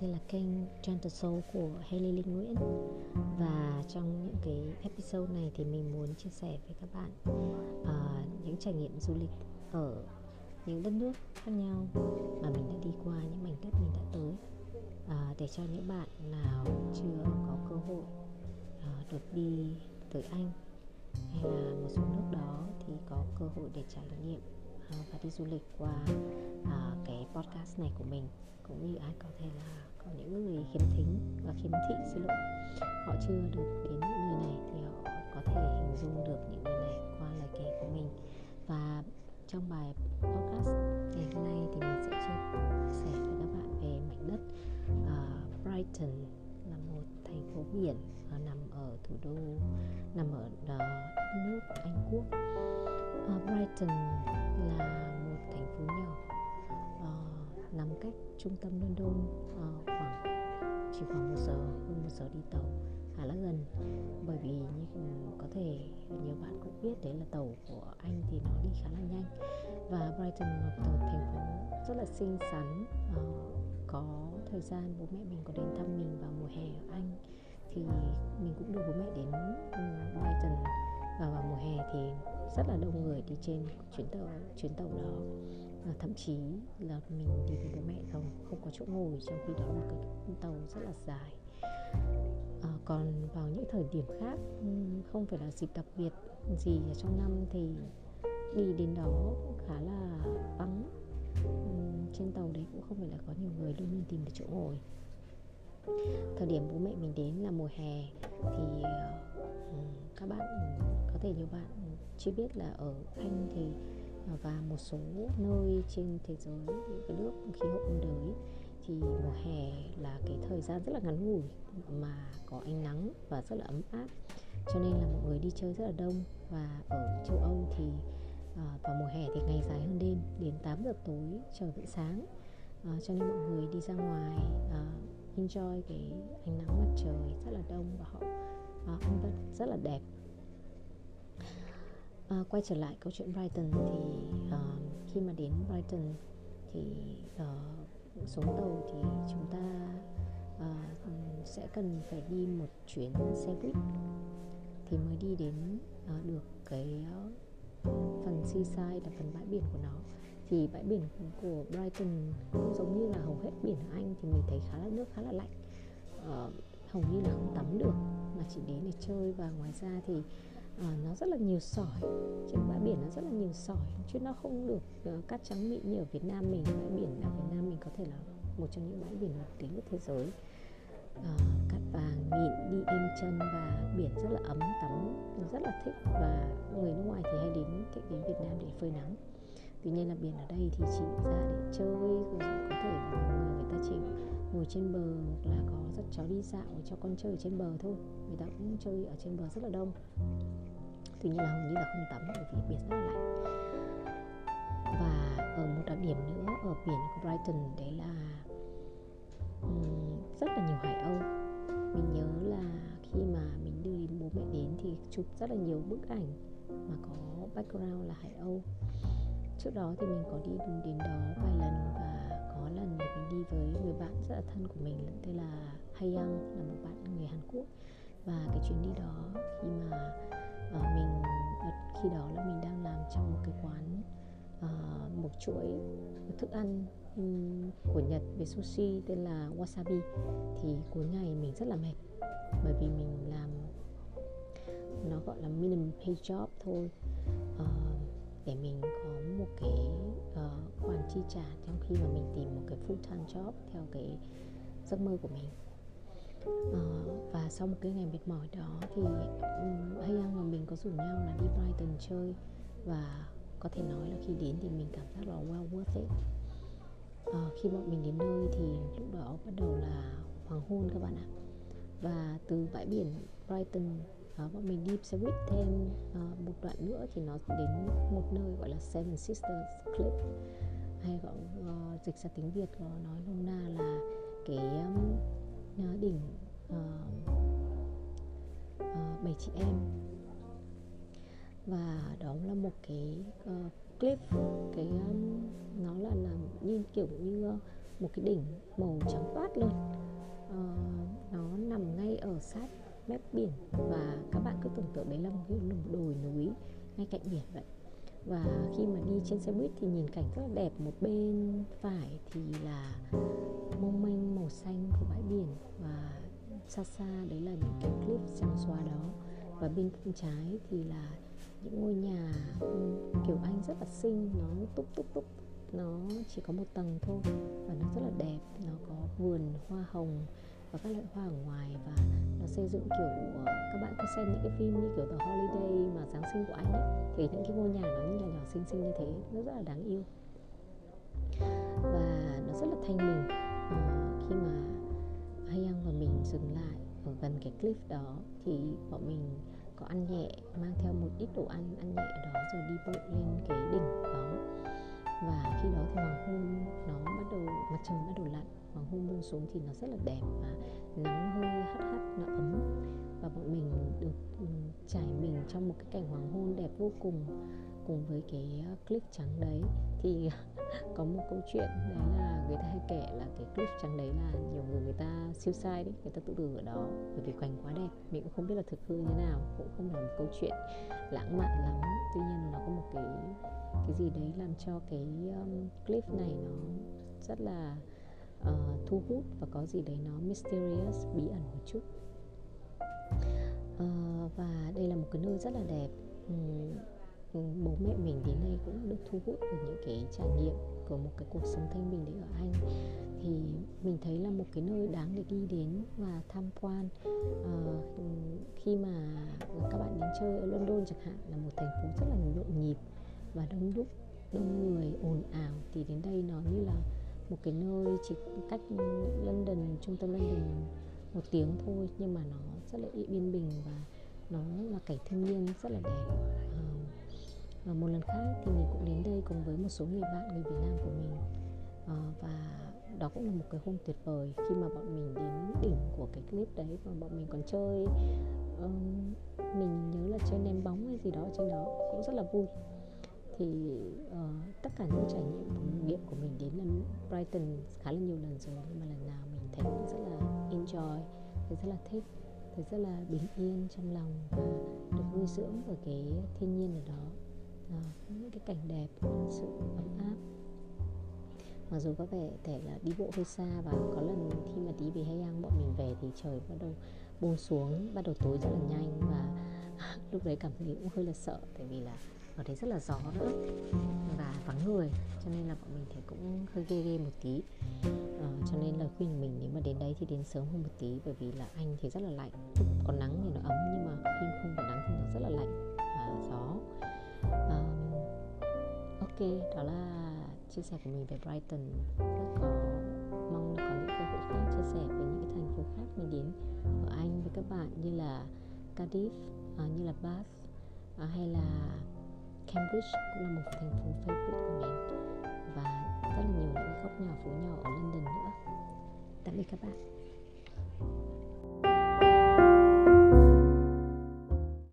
đây là kênh Gentle Soul của Haley Linh Nguyễn. Và trong những cái episode này thì mình muốn chia sẻ với các bạn uh, những trải nghiệm du lịch ở những đất nước khác nhau mà mình đã đi qua, những mảnh đất mình đã tới uh, Để cho những bạn nào chưa có cơ hội uh, được đi tới Anh hay là một số nước đó thì có cơ hội để trải nghiệm uh, và đi du lịch qua uh, cái podcast này của mình. Cũng như ai có thể là có những người khiếm thính và khiếm thị xin lỗi. Họ chưa được đến những nơi này thì họ có thể hình dung được những người này qua lời kể của mình. Và trong bài podcast ngày hôm nay thì mình sẽ chia sẻ với các bạn về mảnh đất uh, Brighton là một thành phố biển uh, nằm ở thủ đô nằm ở uh, đất nước Anh Quốc. Uh, Brighton nằm cách trung tâm London uh, khoảng chỉ khoảng một giờ hơn một giờ đi tàu khá là gần. Bởi vì như ừ, có thể nhiều bạn cũng biết đấy là tàu của anh thì nó đi khá là nhanh. Và Brighton là một thành phố rất là xinh xắn uh, có thời gian bố mẹ mình có đến thăm mình vào mùa hè ở Anh. Thì mình cũng đưa bố mẹ đến ừ, Brighton và vào mùa hè thì rất là đông người đi trên chuyến tàu chuyến tàu đó và thậm chí là mình đi với bố mẹ không không có chỗ ngồi trong khi đó là cái tàu rất là dài. À, còn vào những thời điểm khác không phải là dịp đặc biệt gì ở trong năm thì đi đến đó khá là vắng. Trên tàu đấy cũng không phải là có nhiều người luôn luôn tìm được chỗ ngồi. Thời điểm bố mẹ mình đến là mùa hè thì ờ, các bạn có thể nhiều bạn chưa biết là ở anh thì và một số nơi trên thế giới những cái nước khí hậu ôn đới thì mùa hè là cái thời gian rất là ngắn ngủi mà có ánh nắng và rất là ấm áp. Cho nên là mọi người đi chơi rất là đông và ở châu Âu thì ờ, vào mùa hè thì ngày dài hơn đêm đến 8 giờ tối trời vẫn sáng. Ờ, cho nên mọi người đi ra ngoài ờ, enjoy cái ánh nắng mặt trời rất là đông và họ uh, ăn vật rất là đẹp à, quay trở lại câu chuyện Brighton thì uh, khi mà đến Brighton thì ờ, uh, xuống tàu thì chúng ta uh, sẽ cần phải đi một chuyến xe buýt thì mới đi đến uh, được cái uh, phần seaside là phần bãi biển của nó. Thì bãi biển của Brighton cũng giống như là hầu hết biển ở Anh thì mình thấy khá là nước khá là lạnh. Uh, hầu như là không tắm được mà chỉ đến để chơi. Và ngoài ra thì à, nó rất là nhiều sỏi. Trên bãi biển nó rất là nhiều sỏi chứ nó không được uh, cát trắng mịn như ở Việt Nam mình. Bãi biển ở Việt Nam mình có thể là một trong những bãi biển nổi tiếng nhất thế giới. À, cát vàng mịn đi êm chân và biển rất là ấm tắm. Rất là thích và người nước ngoài thì hay đến đến Việt Nam để phơi nắng. Tuy nhiên là biển ở đây thì chỉ ra để chơi có thể nhiều người người ta chỉ ngồi trên bờ hoặc là có dắt cháu đi dạo cho con chơi ở trên bờ thôi. Người ta cũng chơi ở trên bờ rất là đông. Tuy nhiên là hầu như là không tắm bởi vì biển rất là lạnh. Và ở một đặc điểm nữa ở biển của Brighton đấy là um, rất là nhiều hải âu. Mình nhớ là khi mà mình đưa bố mẹ đến thì chụp rất là nhiều bức ảnh mà có background là hải âu. Trước đó thì mình có đi đến đó vài lần đi với người bạn rất là thân của mình tên là Hayang là một bạn người Hàn Quốc. Và cái chuyến đi đó khi mà uh, mình ờ, khi đó là mình đang làm trong một cái quán uh, một chuỗi thức ăn um, của Nhật về sushi tên là Wasabi. Thì cuối ngày mình rất là mệt bởi vì mình làm nó gọi là minimum pay job thôi để mình có một cái uh, khoản chi trả trong khi mà mình tìm một cái full time job theo cái giấc mơ của mình. Uh, và sau một cái ngày mệt mỏi đó thì um, hay ăn và mình có rủ nhau là đi Brighton chơi. Và có thể nói là khi đến thì mình cảm giác là well worth it. Uh, khi bọn mình đến nơi thì lúc đó bắt đầu là hoàng hôn các bạn ạ. Và từ bãi biển Brighton uh, bọn mình đi xe buýt thêm uh, một đoạn nữa thì nó đến một nơi gọi là Seven Sisters Cliff. Hay gọi uh, dịch ra tiếng Việt nó nói nôm na là cái um, đỉnh uh, uh, bảy chị em. Và đó là một cái uh, cliff cái um, nó là làm như kiểu như một cái đỉnh màu trắng toát luôn uh, nó nằm ngay ở sát mép biển. Và các bạn cứ tưởng tượng đấy là một cái đồi núi ngay cạnh biển vậy. Và khi mà đi trên xe buýt thì nhìn cảnh rất là đẹp. Một bên phải thì là mông mênh màu xanh của bãi biển. Và xa xa đấy là những cái clip trắng xóa đó. Và bên trái thì là những ngôi nhà kiểu anh rất là xinh. Nó túc túc túc. Nó chỉ có một tầng thôi. Và nó rất là đẹp. Nó có vườn hoa hồng và các loại hoa ở ngoài và nó xây dựng kiểu ờ, các bạn có xem những cái phim như kiểu The Holiday mà Giáng sinh của anh ấy thì những cái ngôi nhà nó như là nhỏ xinh xinh như thế nó rất là đáng yêu. Và nó rất là thanh bình uh, khi mà Hayang và mình dừng lại ở gần cái cliff đó thì bọn mình có ăn nhẹ mang theo một ít đồ ăn ăn nhẹ đó rồi đi bộ lên cái đỉnh hoàng hôn nó bắt đầu, mặt trời bắt đầu lặn, hoàng hôn buông xuống thì nó rất là đẹp và nắng hơi hắt hắt, nó ấm. Và bọn mình được ừ, trải mình trong một cái cảnh hoàng hôn đẹp vô cùng cùng với cái ờ, clip trắng đấy. Thì có một câu chuyện đấy là người ta hay kể là cái clip trắng đấy là nhiều người người ta siêu sai đấy người ta tự tử ở đó bởi vì cảnh quá đẹp. Mình cũng không biết là thực hư như nào cũng không là một câu chuyện lãng mạn lắm. Tuy nhiên nó có một cái cái gì đấy làm cho cái um, clip này nó rất là uh, thu hút và có gì đấy nó mysterious bí ẩn một chút. Uh, và đây là một cái nơi rất là đẹp. Um, bố mẹ mình đến đây cũng được thu hút bởi những cái trải nghiệm của một cái cuộc sống thanh bình đấy ở Anh. Thì mình thấy là một cái nơi đáng để đi đến và tham quan à, khi mà các bạn đến chơi ở London chẳng hạn là một thành phố rất là nhộn nhịp và đông đúc đông người ồn ào. Thì đến đây nó như là một cái nơi chỉ cách London trung tâm London một tiếng thôi nhưng mà nó rất là yên bình và nó là cảnh thiên nhiên rất là đẹp. Ờ và một lần khác thì mình cũng đến đây cùng với một số người bạn người Việt Nam của mình. À, và đó cũng là một cái hôm tuyệt vời khi mà bọn mình đến đỉnh của cái clip đấy và bọn mình còn chơi. Um, mình nhớ là chơi ném bóng hay gì đó trên đó cũng rất là vui. Thì uh, tất cả những trải nghiệm nghiệm của mình đến là Brighton khá là nhiều lần rồi nhưng mà lần nào mình thấy cũng rất là enjoy thấy rất là thích thấy rất là bình yên trong lòng và được nuôi dưỡng ở cái thiên nhiên ở đó à, những cái cảnh đẹp sự ấm áp. Mặc dù có vẻ thể là đi bộ hơi xa và có lần khi mà đi về Hay ăn bọn mình về thì trời bắt đầu buông xuống bắt đầu tối rất là nhanh và lúc đấy cảm thấy cũng hơi là sợ tại vì là ở đấy rất là gió nữa và vắng người cho nên là bọn mình thì cũng hơi ghê ghê một tí. À, cho nên lời khuyên mình nếu mà đến đấy thì đến sớm hơn một tí bởi vì là anh thì rất là lạnh còn nắng thì nó ấm nhưng mà khi không có nắng ok đó là chia sẻ của mình về Brighton. Rất có mong là có những cơ hội khác chia sẻ về những cái thành phố khác mình đến ở Anh với các bạn như là Cardiff uh, như là Bath uh, hay là Cambridge cũng là một thành phố favorite của mình. Và rất là nhiều những góc nhỏ phố nhỏ ở London nữa. Tạm biệt các bạn.